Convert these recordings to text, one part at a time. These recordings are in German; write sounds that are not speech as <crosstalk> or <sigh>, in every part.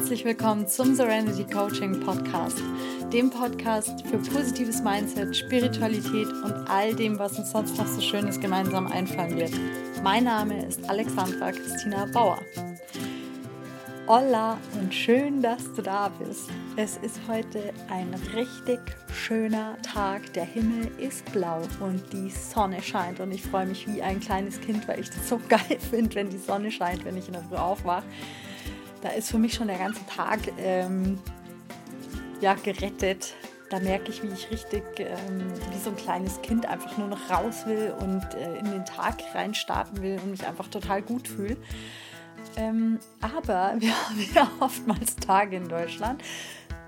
herzlich willkommen zum Serenity Coaching Podcast, dem Podcast für positives Mindset, Spiritualität und all dem, was uns sonst noch so Schönes gemeinsam einfallen wird. Mein Name ist Alexandra Christina Bauer. Hola und schön, dass du da bist. Es ist heute ein richtig schöner Tag. Der Himmel ist blau und die Sonne scheint. Und ich freue mich wie ein kleines Kind, weil ich das so <laughs> geil finde, wenn die Sonne scheint, wenn ich in der Früh aufwache. Da ist für mich schon der ganze Tag ähm, ja, gerettet. Da merke ich, wie ich richtig ähm, wie so ein kleines Kind einfach nur noch raus will und äh, in den Tag reinstarten will und mich einfach total gut fühle. Ähm, aber <laughs> wir haben ja oftmals Tage in Deutschland,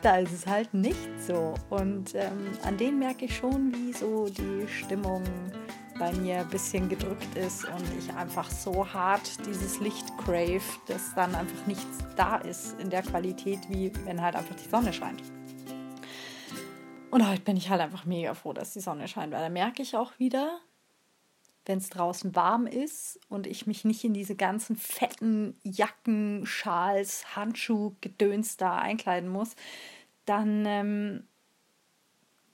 da ist es halt nicht so. Und ähm, an denen merke ich schon, wie so die Stimmung bei mir ein bisschen gedrückt ist und ich einfach so hart dieses Licht crave, dass dann einfach nichts da ist in der Qualität, wie wenn halt einfach die Sonne scheint. Und heute bin ich halt einfach mega froh, dass die Sonne scheint, weil da merke ich auch wieder, wenn es draußen warm ist und ich mich nicht in diese ganzen fetten Jacken, Schals, Handschuh, Gedöns da einkleiden muss, dann ähm,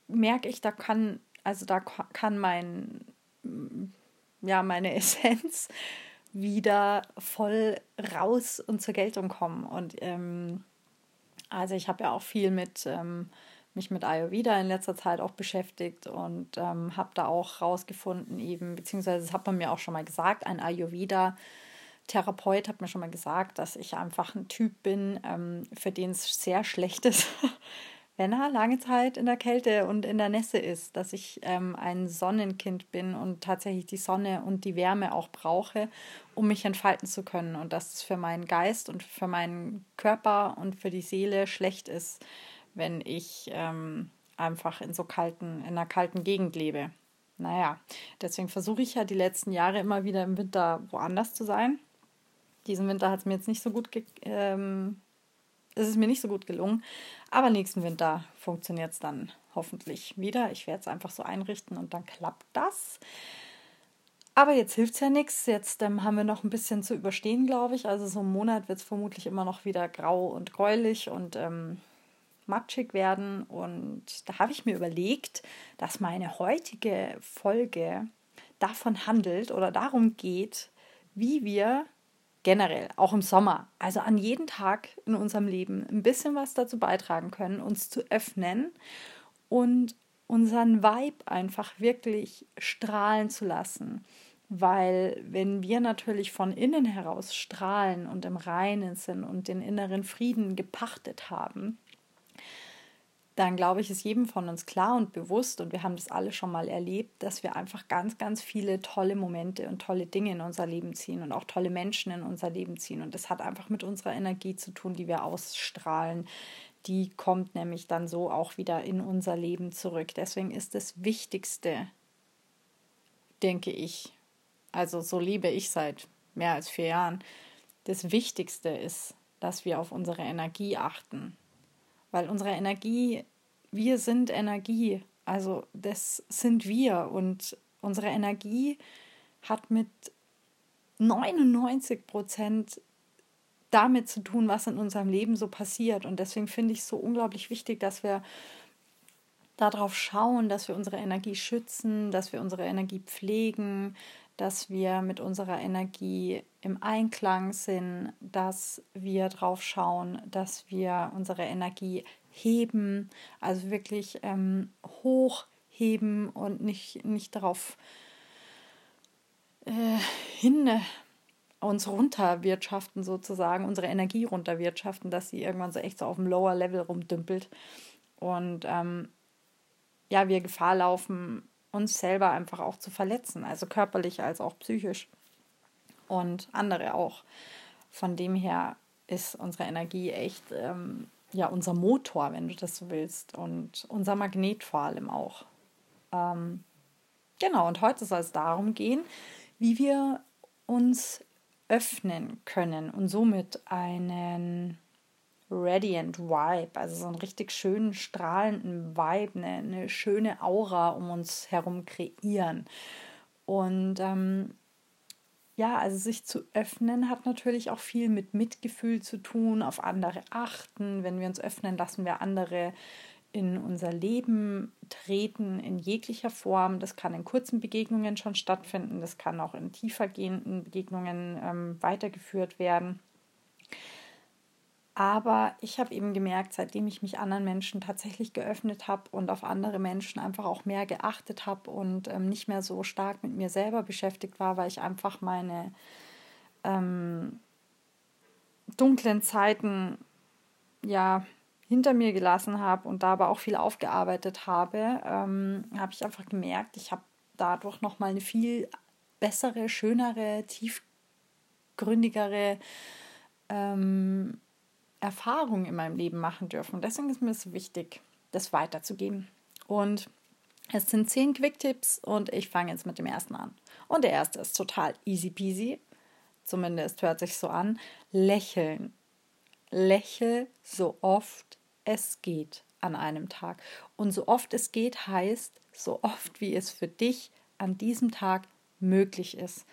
merke ich, da kann, also da kann mein, ja, meine <laughs> Essenz wieder voll raus und zur Geltung kommen. Und ähm, also ich habe ja auch viel mit ähm, mich mit Ayurveda in letzter Zeit auch beschäftigt und ähm, habe da auch rausgefunden, eben, beziehungsweise das hat man mir auch schon mal gesagt, ein Ayurveda. Therapeut hat mir schon mal gesagt, dass ich einfach ein Typ bin, ähm, für den es sehr schlecht ist, <laughs> wenn er lange Zeit in der Kälte und in der Nässe ist, dass ich ähm, ein Sonnenkind bin und tatsächlich die Sonne und die Wärme auch brauche, um mich entfalten zu können und dass es für meinen Geist und für meinen Körper und für die Seele schlecht ist, wenn ich ähm, einfach in so kalten, in einer kalten Gegend lebe. Naja, deswegen versuche ich ja die letzten Jahre immer wieder im Winter woanders zu sein. Diesen Winter hat es mir jetzt nicht so gut, ähm, ist es mir nicht so gut gelungen, aber nächsten Winter funktioniert es dann hoffentlich wieder. Ich werde es einfach so einrichten und dann klappt das. Aber jetzt hilft es ja nichts. Jetzt ähm, haben wir noch ein bisschen zu überstehen, glaube ich. Also so einen Monat wird es vermutlich immer noch wieder grau und gräulich und ähm, matschig werden. Und da habe ich mir überlegt, dass meine heutige Folge davon handelt oder darum geht, wie wir generell, auch im Sommer, also an jedem Tag in unserem Leben ein bisschen was dazu beitragen können, uns zu öffnen und unseren Vibe einfach wirklich strahlen zu lassen. Weil wenn wir natürlich von innen heraus strahlen und im Reinen sind und den inneren Frieden gepachtet haben, dann glaube ich, ist jedem von uns klar und bewusst, und wir haben das alle schon mal erlebt, dass wir einfach ganz, ganz viele tolle Momente und tolle Dinge in unser Leben ziehen und auch tolle Menschen in unser Leben ziehen. Und das hat einfach mit unserer Energie zu tun, die wir ausstrahlen. Die kommt nämlich dann so auch wieder in unser Leben zurück. Deswegen ist das Wichtigste, denke ich, also so liebe ich seit mehr als vier Jahren, das Wichtigste ist, dass wir auf unsere Energie achten weil unsere Energie, wir sind Energie, also das sind wir und unsere Energie hat mit 99 Prozent damit zu tun, was in unserem Leben so passiert. Und deswegen finde ich es so unglaublich wichtig, dass wir darauf schauen, dass wir unsere Energie schützen, dass wir unsere Energie pflegen, dass wir mit unserer Energie im Einklang sind, dass wir drauf schauen, dass wir unsere Energie heben, also wirklich ähm, hochheben und nicht, nicht darauf äh, hin uns runterwirtschaften sozusagen, unsere Energie runterwirtschaften, dass sie irgendwann so echt so auf dem Lower Level rumdümpelt. Und ähm, ja, wir Gefahr laufen, uns selber einfach auch zu verletzen, also körperlich als auch psychisch und andere auch. Von dem her ist unsere Energie echt ähm, ja unser Motor, wenn du das so willst, und unser Magnet vor allem auch. Ähm, genau, und heute soll es darum gehen, wie wir uns öffnen können und somit einen radiant Vibe, also so einen richtig schönen, strahlenden Vibe, eine, eine schöne Aura um uns herum kreieren. Und ähm, ja, also sich zu öffnen hat natürlich auch viel mit Mitgefühl zu tun, auf andere achten. Wenn wir uns öffnen, lassen wir andere in unser Leben treten in jeglicher Form. Das kann in kurzen Begegnungen schon stattfinden, das kann auch in tiefergehenden Begegnungen ähm, weitergeführt werden. Aber ich habe eben gemerkt, seitdem ich mich anderen Menschen tatsächlich geöffnet habe und auf andere Menschen einfach auch mehr geachtet habe und ähm, nicht mehr so stark mit mir selber beschäftigt war, weil ich einfach meine ähm, dunklen Zeiten ja hinter mir gelassen habe und da aber auch viel aufgearbeitet habe, ähm, habe ich einfach gemerkt, ich habe dadurch nochmal eine viel bessere, schönere, tiefgründigere ähm, Erfahrungen in meinem Leben machen dürfen. Deswegen ist mir es wichtig, das weiterzugeben. Und es sind zehn Quick-Tipps und ich fange jetzt mit dem ersten an. Und der erste ist total easy peasy. Zumindest hört sich so an. Lächeln. Lächel so oft es geht an einem Tag. Und so oft es geht heißt, so oft wie es für dich an diesem Tag möglich ist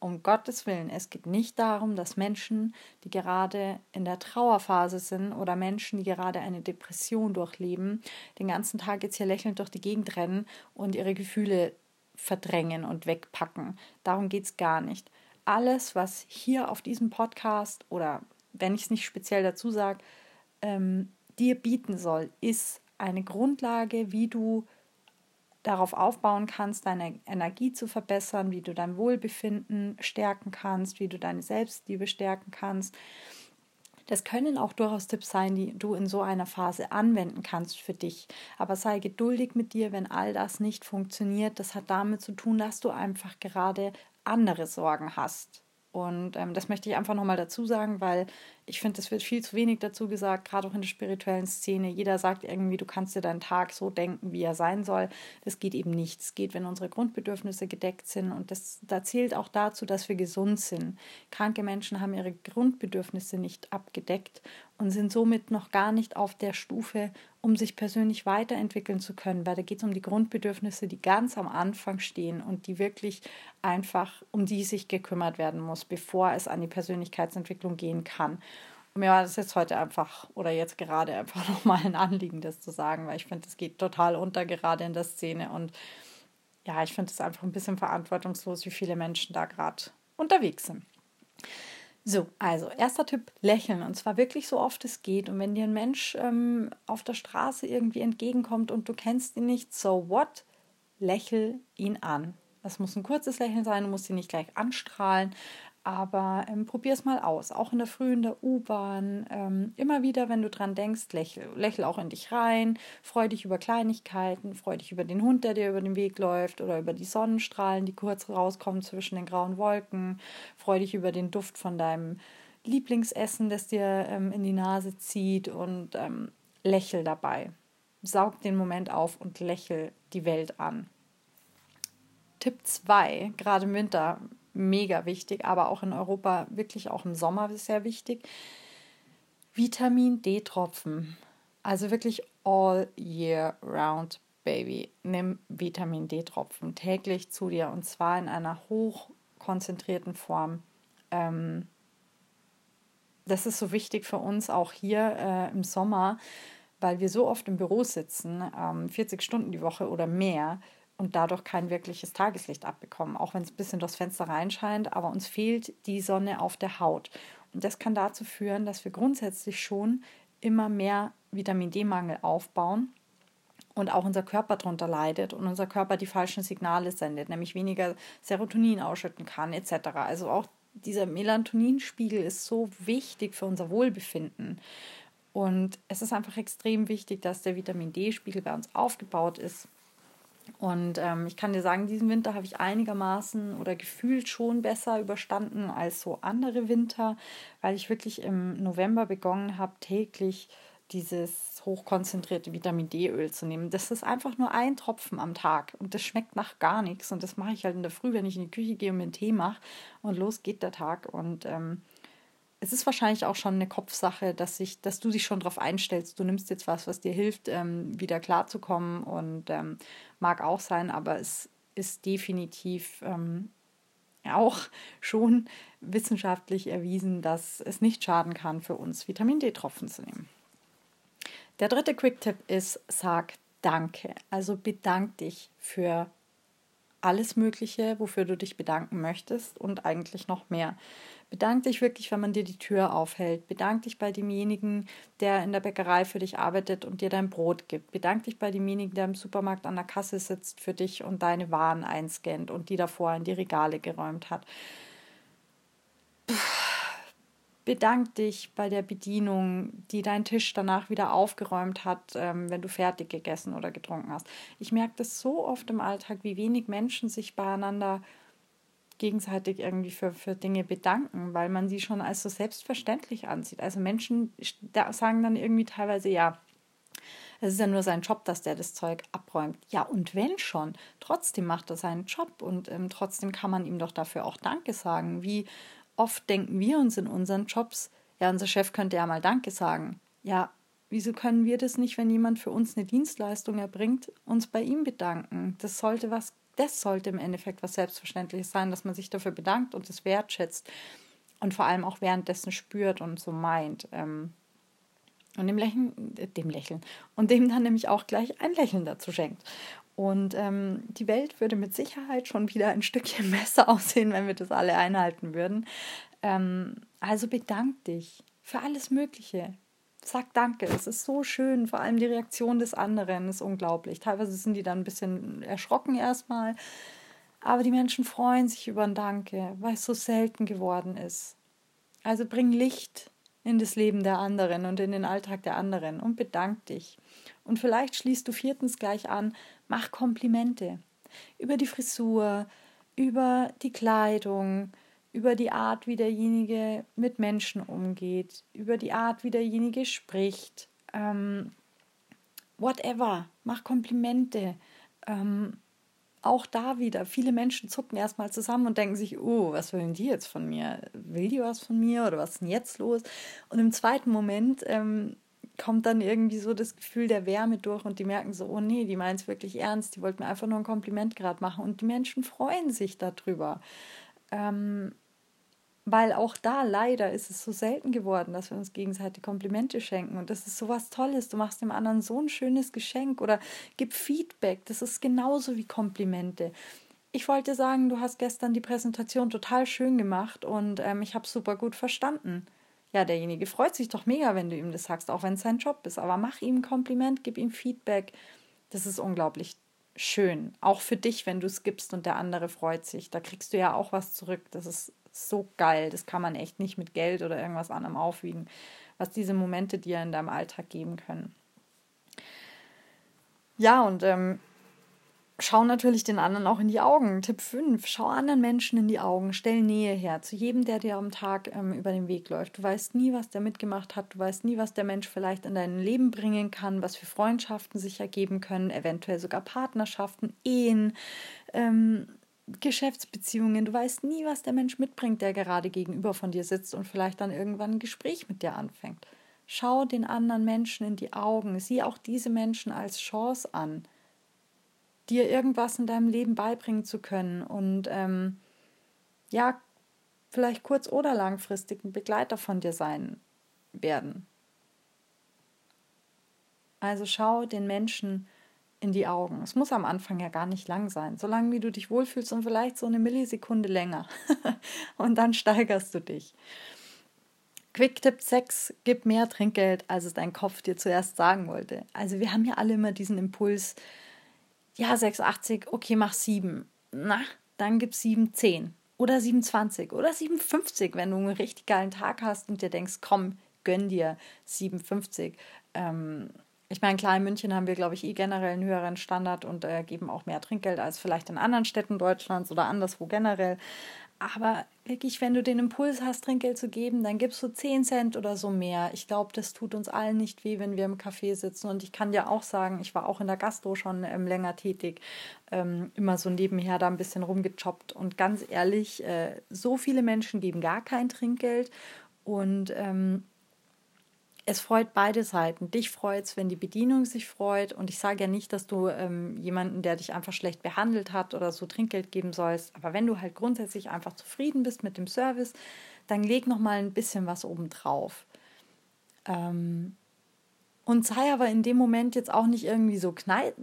um Gottes Willen, es geht nicht darum, dass Menschen, die gerade in der Trauerphase sind oder Menschen, die gerade eine Depression durchleben, den ganzen Tag jetzt hier lächelnd durch die Gegend rennen und ihre Gefühle verdrängen und wegpacken. Darum geht es gar nicht. Alles, was hier auf diesem Podcast oder wenn ich es nicht speziell dazu sage, ähm, dir bieten soll, ist eine Grundlage, wie du darauf aufbauen kannst, deine Energie zu verbessern, wie du dein Wohlbefinden stärken kannst, wie du deine Selbstliebe stärken kannst. Das können auch durchaus Tipps sein, die du in so einer Phase anwenden kannst für dich. Aber sei geduldig mit dir, wenn all das nicht funktioniert. Das hat damit zu tun, dass du einfach gerade andere Sorgen hast. Und ähm, das möchte ich einfach nochmal dazu sagen, weil ich finde, es wird viel zu wenig dazu gesagt, gerade auch in der spirituellen Szene. Jeder sagt irgendwie, du kannst dir deinen Tag so denken, wie er sein soll. Das geht eben nicht. Es geht, wenn unsere Grundbedürfnisse gedeckt sind. Und das, da zählt auch dazu, dass wir gesund sind. Kranke Menschen haben ihre Grundbedürfnisse nicht abgedeckt und sind somit noch gar nicht auf der Stufe, um sich persönlich weiterentwickeln zu können, weil da geht es um die Grundbedürfnisse, die ganz am Anfang stehen und die wirklich einfach, um die sich gekümmert werden muss, bevor es an die Persönlichkeitsentwicklung gehen kann. Und mir war das jetzt heute einfach oder jetzt gerade einfach <laughs> nochmal ein Anliegen, das zu sagen, weil ich finde, es geht total unter gerade in der Szene und ja, ich finde es einfach ein bisschen verantwortungslos, wie viele Menschen da gerade unterwegs sind. So, also erster Tipp, lächeln und zwar wirklich so oft es geht. Und wenn dir ein Mensch ähm, auf der Straße irgendwie entgegenkommt und du kennst ihn nicht, so what? Lächel ihn an. Das muss ein kurzes Lächeln sein, du musst ihn nicht gleich anstrahlen, aber ähm, probier es mal aus. Auch in der Früh, in der U-Bahn. Ähm, immer wieder, wenn du dran denkst, lächel. Lächel auch in dich rein. Freu dich über Kleinigkeiten. Freu dich über den Hund, der dir über den Weg läuft. Oder über die Sonnenstrahlen, die kurz rauskommen zwischen den grauen Wolken. Freu dich über den Duft von deinem Lieblingsessen, das dir ähm, in die Nase zieht. Und ähm, lächel dabei. Saug den Moment auf und lächel die Welt an. Tipp 2, gerade im Winter mega wichtig, aber auch in Europa wirklich auch im Sommer sehr wichtig. Vitamin D-Tropfen. Also wirklich all year round, Baby. Nimm Vitamin D-Tropfen täglich zu dir und zwar in einer hochkonzentrierten Form. Ähm, das ist so wichtig für uns auch hier äh, im Sommer, weil wir so oft im Büro sitzen, ähm, 40 Stunden die Woche oder mehr und dadurch kein wirkliches Tageslicht abbekommen, auch wenn es ein bisschen durchs Fenster reinscheint, aber uns fehlt die Sonne auf der Haut. Und das kann dazu führen, dass wir grundsätzlich schon immer mehr Vitamin D-Mangel aufbauen und auch unser Körper darunter leidet und unser Körper die falschen Signale sendet, nämlich weniger Serotonin ausschütten kann etc. Also auch dieser Melatoninspiegel ist so wichtig für unser Wohlbefinden. Und es ist einfach extrem wichtig, dass der Vitamin D-Spiegel bei uns aufgebaut ist und ähm, ich kann dir sagen, diesen Winter habe ich einigermaßen oder gefühlt schon besser überstanden als so andere Winter, weil ich wirklich im November begonnen habe, täglich dieses hochkonzentrierte Vitamin D-Öl zu nehmen. Das ist einfach nur ein Tropfen am Tag und das schmeckt nach gar nichts. Und das mache ich halt in der Früh, wenn ich in die Küche gehe und mir einen Tee mache und los geht der Tag. Und ähm, es ist wahrscheinlich auch schon eine Kopfsache, dass, sich, dass du dich schon darauf einstellst, du nimmst jetzt was, was dir hilft, ähm, wieder klarzukommen und ähm, mag auch sein, aber es ist definitiv ähm, auch <laughs> schon wissenschaftlich erwiesen, dass es nicht schaden kann für uns, Vitamin D-Tropfen zu nehmen. Der dritte Quick-Tipp ist, sag Danke. Also bedank dich für alles Mögliche, wofür du dich bedanken möchtest und eigentlich noch mehr. Bedank dich wirklich, wenn man dir die Tür aufhält. Bedank dich bei demjenigen, der in der Bäckerei für dich arbeitet und dir dein Brot gibt. Bedank dich bei demjenigen, der im Supermarkt an der Kasse sitzt für dich und deine Waren einscannt und die davor in die Regale geräumt hat. Bedank dich bei der Bedienung, die deinen Tisch danach wieder aufgeräumt hat, ähm, wenn du fertig gegessen oder getrunken hast. Ich merke das so oft im Alltag, wie wenig Menschen sich beieinander gegenseitig irgendwie für, für Dinge bedanken, weil man sie schon als so selbstverständlich ansieht. Also Menschen sagen dann irgendwie teilweise, ja, es ist ja nur sein Job, dass der das Zeug abräumt. Ja, und wenn schon, trotzdem macht er seinen Job und ähm, trotzdem kann man ihm doch dafür auch Danke sagen. Wie oft denken wir uns in unseren Jobs, ja, unser Chef könnte ja mal Danke sagen. Ja, wieso können wir das nicht, wenn jemand für uns eine Dienstleistung erbringt, uns bei ihm bedanken? Das sollte was das sollte im Endeffekt was Selbstverständliches sein, dass man sich dafür bedankt und es wertschätzt und vor allem auch währenddessen spürt und so meint. Ähm, und dem Lächeln, äh, dem Lächeln und dem dann nämlich auch gleich ein Lächeln dazu schenkt. Und ähm, die Welt würde mit Sicherheit schon wieder ein Stückchen <laughs> besser aussehen, wenn wir das alle einhalten würden. Ähm, also bedank dich für alles Mögliche sag Danke. Es ist so schön. Vor allem die Reaktion des anderen ist unglaublich. Teilweise sind die dann ein bisschen erschrocken erstmal. Aber die Menschen freuen sich über ein Danke, weil es so selten geworden ist. Also bring Licht in das Leben der anderen und in den Alltag der anderen und bedank dich. Und vielleicht schließt du viertens gleich an, mach Komplimente über die Frisur, über die Kleidung, über die Art, wie derjenige mit Menschen umgeht, über die Art, wie derjenige spricht. Ähm, whatever, mach Komplimente. Ähm, auch da wieder, viele Menschen zucken erstmal zusammen und denken sich, oh, was wollen die jetzt von mir? Will die was von mir oder was ist denn jetzt los? Und im zweiten Moment ähm, kommt dann irgendwie so das Gefühl der Wärme durch und die merken so, oh nee, die meinen es wirklich ernst, die wollten mir einfach nur ein Kompliment gerade machen und die Menschen freuen sich darüber. Ähm, weil auch da leider ist es so selten geworden, dass wir uns gegenseitig Komplimente schenken. Und das ist so was Tolles. Du machst dem anderen so ein schönes Geschenk oder gib Feedback. Das ist genauso wie Komplimente. Ich wollte sagen, du hast gestern die Präsentation total schön gemacht und ähm, ich habe super gut verstanden. Ja, derjenige freut sich doch mega, wenn du ihm das sagst, auch wenn es sein Job ist. Aber mach ihm ein Kompliment, gib ihm Feedback. Das ist unglaublich schön. Auch für dich, wenn du es gibst und der andere freut sich. Da kriegst du ja auch was zurück. Das ist so geil. Das kann man echt nicht mit Geld oder irgendwas anderem aufwiegen, was diese Momente dir in deinem Alltag geben können. Ja, und ähm, schau natürlich den anderen auch in die Augen. Tipp 5, schau anderen Menschen in die Augen, stell Nähe her zu jedem, der dir am Tag ähm, über den Weg läuft. Du weißt nie, was der mitgemacht hat, du weißt nie, was der Mensch vielleicht in dein Leben bringen kann, was für Freundschaften sich ergeben können, eventuell sogar Partnerschaften, Ehen. Ähm, Geschäftsbeziehungen. Du weißt nie, was der Mensch mitbringt, der gerade gegenüber von dir sitzt und vielleicht dann irgendwann ein Gespräch mit dir anfängt. Schau den anderen Menschen in die Augen. Sieh auch diese Menschen als Chance an, dir irgendwas in deinem Leben beibringen zu können und ähm, ja, vielleicht kurz- oder langfristig ein Begleiter von dir sein werden. Also schau den Menschen in die Augen. Es muss am Anfang ja gar nicht lang sein, solange wie du dich wohlfühlst und vielleicht so eine Millisekunde länger. <laughs> und dann steigerst du dich. Quick-Tipp 6, gib mehr Trinkgeld, als es dein Kopf dir zuerst sagen wollte. Also wir haben ja alle immer diesen Impuls, ja, 6,80, okay, mach 7. Na, dann gib 7,10 oder 7,20 oder 7,50, wenn du einen richtig geilen Tag hast und dir denkst, komm, gönn dir 7,50. Ähm, ich meine, klar, in München haben wir, glaube ich, eh generell einen höheren Standard und äh, geben auch mehr Trinkgeld als vielleicht in anderen Städten Deutschlands oder anderswo generell. Aber wirklich, wenn du den Impuls hast, Trinkgeld zu geben, dann gibst du 10 Cent oder so mehr. Ich glaube, das tut uns allen nicht weh, wenn wir im Café sitzen. Und ich kann dir auch sagen, ich war auch in der Gastro schon ähm, länger tätig, ähm, immer so nebenher da ein bisschen rumgechoppt. Und ganz ehrlich, äh, so viele Menschen geben gar kein Trinkgeld. Und ähm, es freut beide Seiten. Dich freut es, wenn die Bedienung sich freut. Und ich sage ja nicht, dass du ähm, jemanden, der dich einfach schlecht behandelt hat oder so Trinkgeld geben sollst. Aber wenn du halt grundsätzlich einfach zufrieden bist mit dem Service, dann leg noch mal ein bisschen was obendrauf. Ähm, und sei aber in dem Moment jetzt auch nicht irgendwie so knei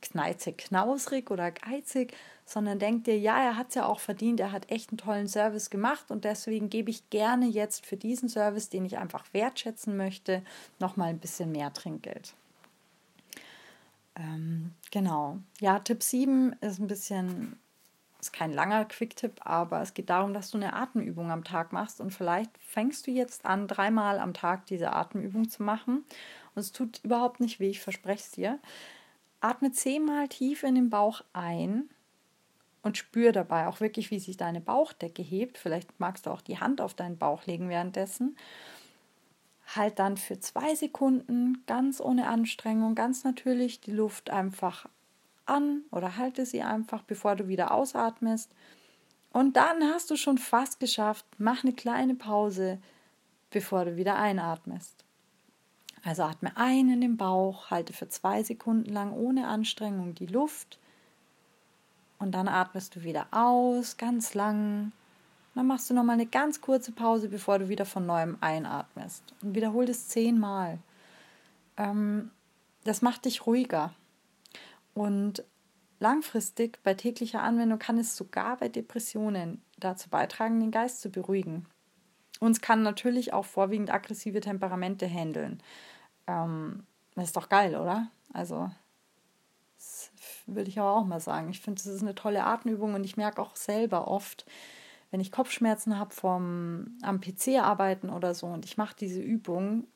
kneizig, knausrig oder geizig, sondern denk dir, ja, er hat es ja auch verdient, er hat echt einen tollen Service gemacht und deswegen gebe ich gerne jetzt für diesen Service, den ich einfach wertschätzen möchte, nochmal ein bisschen mehr Trinkgeld. Ähm, genau. Ja, Tipp 7 ist ein bisschen, ist kein langer Quick-Tipp, aber es geht darum, dass du eine Atemübung am Tag machst und vielleicht fängst du jetzt an, dreimal am Tag diese Atemübung zu machen und es tut überhaupt nicht weh, ich verspreche es dir. Atme zehnmal tief in den Bauch ein und spür dabei auch wirklich, wie sich deine Bauchdecke hebt. Vielleicht magst du auch die Hand auf deinen Bauch legen währenddessen. Halt dann für zwei Sekunden ganz ohne Anstrengung, ganz natürlich die Luft einfach an oder halte sie einfach, bevor du wieder ausatmest. Und dann hast du schon fast geschafft. Mach eine kleine Pause, bevor du wieder einatmest. Also atme ein in den Bauch, halte für zwei Sekunden lang ohne Anstrengung die Luft und dann atmest du wieder aus, ganz lang. Dann machst du nochmal eine ganz kurze Pause, bevor du wieder von neuem einatmest. Und wiederhol das zehnmal. Ähm, das macht dich ruhiger. Und langfristig bei täglicher Anwendung kann es sogar bei Depressionen dazu beitragen, den Geist zu beruhigen. Uns kann natürlich auch vorwiegend aggressive Temperamente handeln. Ähm, das ist doch geil, oder? Also würde ich aber auch mal sagen. Ich finde, das ist eine tolle Atemübung und ich merke auch selber oft, wenn ich Kopfschmerzen habe vom am PC arbeiten oder so und ich mache diese Übung,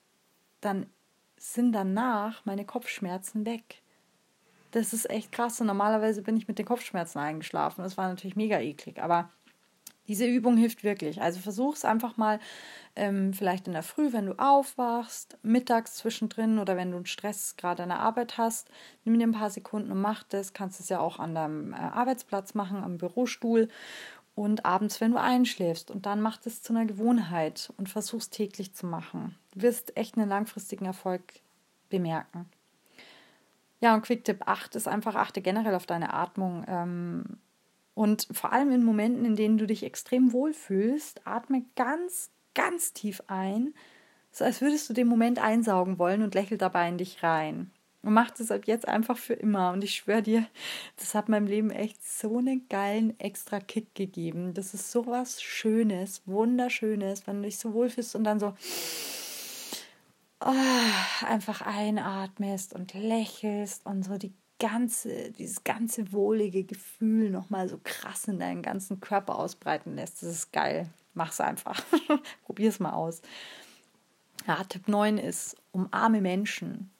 dann sind danach meine Kopfschmerzen weg. Das ist echt krass und normalerweise bin ich mit den Kopfschmerzen eingeschlafen. Das war natürlich mega eklig, aber diese Übung hilft wirklich. Also versuch es einfach mal ähm, vielleicht in der Früh, wenn du aufwachst, mittags zwischendrin oder wenn du einen Stress gerade an der Arbeit hast. Nimm dir ein paar Sekunden und mach das. Kannst es ja auch an deinem äh, Arbeitsplatz machen, am Bürostuhl und abends, wenn du einschläfst. Und dann mach das zu einer Gewohnheit und versuch es täglich zu machen. Du wirst echt einen langfristigen Erfolg bemerken. Ja, und Quick-Tipp 8 ist einfach, achte generell auf deine Atmung. Ähm, und vor allem in Momenten, in denen du dich extrem wohlfühlst, atme ganz, ganz tief ein, so als würdest du den Moment einsaugen wollen und lächel dabei in dich rein. Und mach das ab jetzt einfach für immer. Und ich schwöre dir, das hat meinem Leben echt so einen geilen extra Kick gegeben. Das ist so was Schönes, Wunderschönes, wenn du dich so wohlfühlst und dann so oh, einfach einatmest und lächelst und so die ganze, dieses ganze wohlige Gefühl nochmal so krass in deinen ganzen Körper ausbreiten lässt. Das ist geil. Mach's einfach. <laughs> Probier's mal aus. Ja, Tipp 9 ist, umarme Menschen.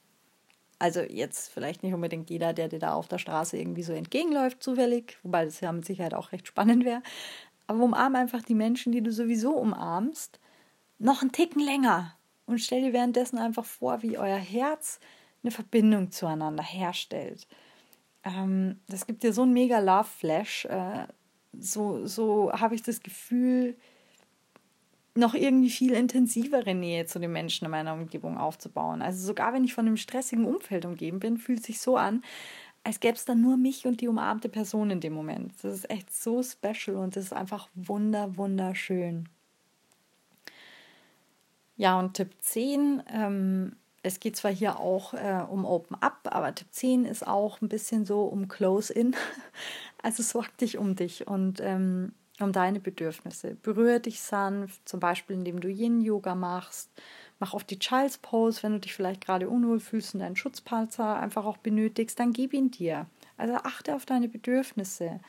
Also jetzt vielleicht nicht unbedingt jeder, der dir da auf der Straße irgendwie so entgegenläuft, zufällig, wobei das ja mit Sicherheit auch recht spannend wäre. Aber umarme einfach die Menschen, die du sowieso umarmst, noch einen Ticken länger. Und stell dir währenddessen einfach vor, wie euer Herz eine Verbindung zueinander herstellt. Ähm, das gibt dir so ein mega Love-Flash. Äh, so so habe ich das Gefühl, noch irgendwie viel intensivere Nähe zu den Menschen in meiner Umgebung aufzubauen. Also sogar wenn ich von einem stressigen Umfeld umgeben bin, fühlt sich so an, als gäbe es dann nur mich und die umarmte Person in dem Moment. Das ist echt so special und das ist einfach wunder, wunderschön. Ja, und Tipp 10, ähm, es geht zwar hier auch äh, um Open Up, aber Tipp 10 ist auch ein bisschen so um Close In. <laughs> Also sorg dich um dich und ähm, um deine Bedürfnisse. Berühre dich sanft, zum Beispiel indem du Yin-Yoga machst. Mach auf die Child's Pose, wenn du dich vielleicht gerade unwohl fühlst und deinen Schutzpanzer einfach auch benötigst, dann gib ihn dir. Also achte auf deine Bedürfnisse.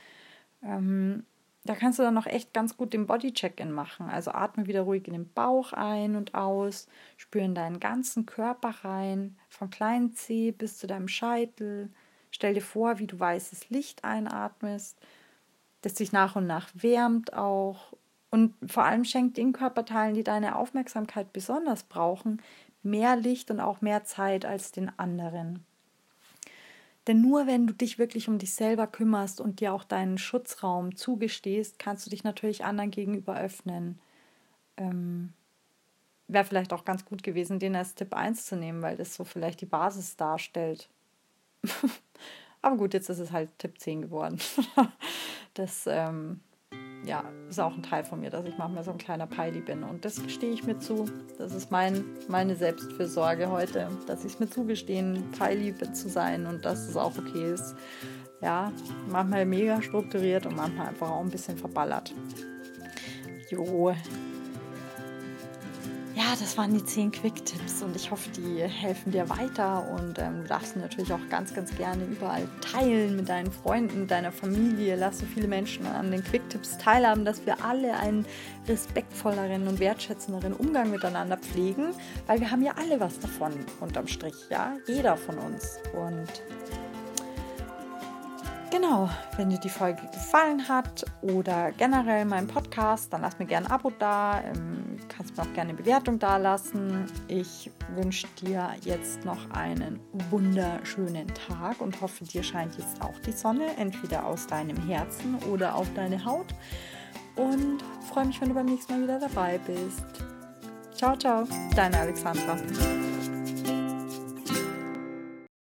Ähm, da kannst du dann noch echt ganz gut den Body-Check-In machen. Also atme wieder ruhig in den Bauch ein und aus, spüre in deinen ganzen Körper rein, vom kleinen Zeh bis zu deinem Scheitel. Stell dir vor, wie du weißes Licht einatmest, das sich nach und nach wärmt auch. Und vor allem schenkt den Körperteilen, die deine Aufmerksamkeit besonders brauchen, mehr Licht und auch mehr Zeit als den anderen. Denn nur wenn du dich wirklich um dich selber kümmerst und dir auch deinen Schutzraum zugestehst, kannst du dich natürlich anderen gegenüber öffnen. Ähm, wäre vielleicht auch ganz gut gewesen, den als Tipp 1 zu nehmen, weil das so vielleicht die Basis darstellt. <laughs> Aber gut, jetzt ist es halt Tipp 10 geworden. <laughs> das ähm, ja, ist auch ein Teil von mir, dass ich manchmal so ein kleiner Peili bin. Und das gestehe ich mir zu. Das ist mein, meine Selbstfürsorge heute, dass ich es mir zugestehen, Peili zu sein und dass es auch okay ist. Ja, manchmal mega strukturiert und manchmal einfach auch ein bisschen verballert. Jo, ja, das waren die 10 Quick-Tipps und ich hoffe, die helfen dir weiter und ähm, du darfst natürlich auch ganz, ganz gerne überall teilen mit deinen Freunden, deiner Familie. Lass so viele Menschen an den Quick-Tipps teilhaben, dass wir alle einen respektvolleren und wertschätzenderen Umgang miteinander pflegen, weil wir haben ja alle was davon unterm Strich, ja, jeder von uns und Genau, wenn dir die Folge gefallen hat oder generell mein Podcast, dann lass mir gerne ein Abo da. Ähm, kannst mir auch gerne eine Bewertung da lassen. Ich wünsche dir jetzt noch einen wunderschönen Tag und hoffe, dir scheint jetzt auch die Sonne, entweder aus deinem Herzen oder auf deine Haut. Und freue mich, wenn du beim nächsten Mal wieder dabei bist. Ciao, ciao, deine Alexandra.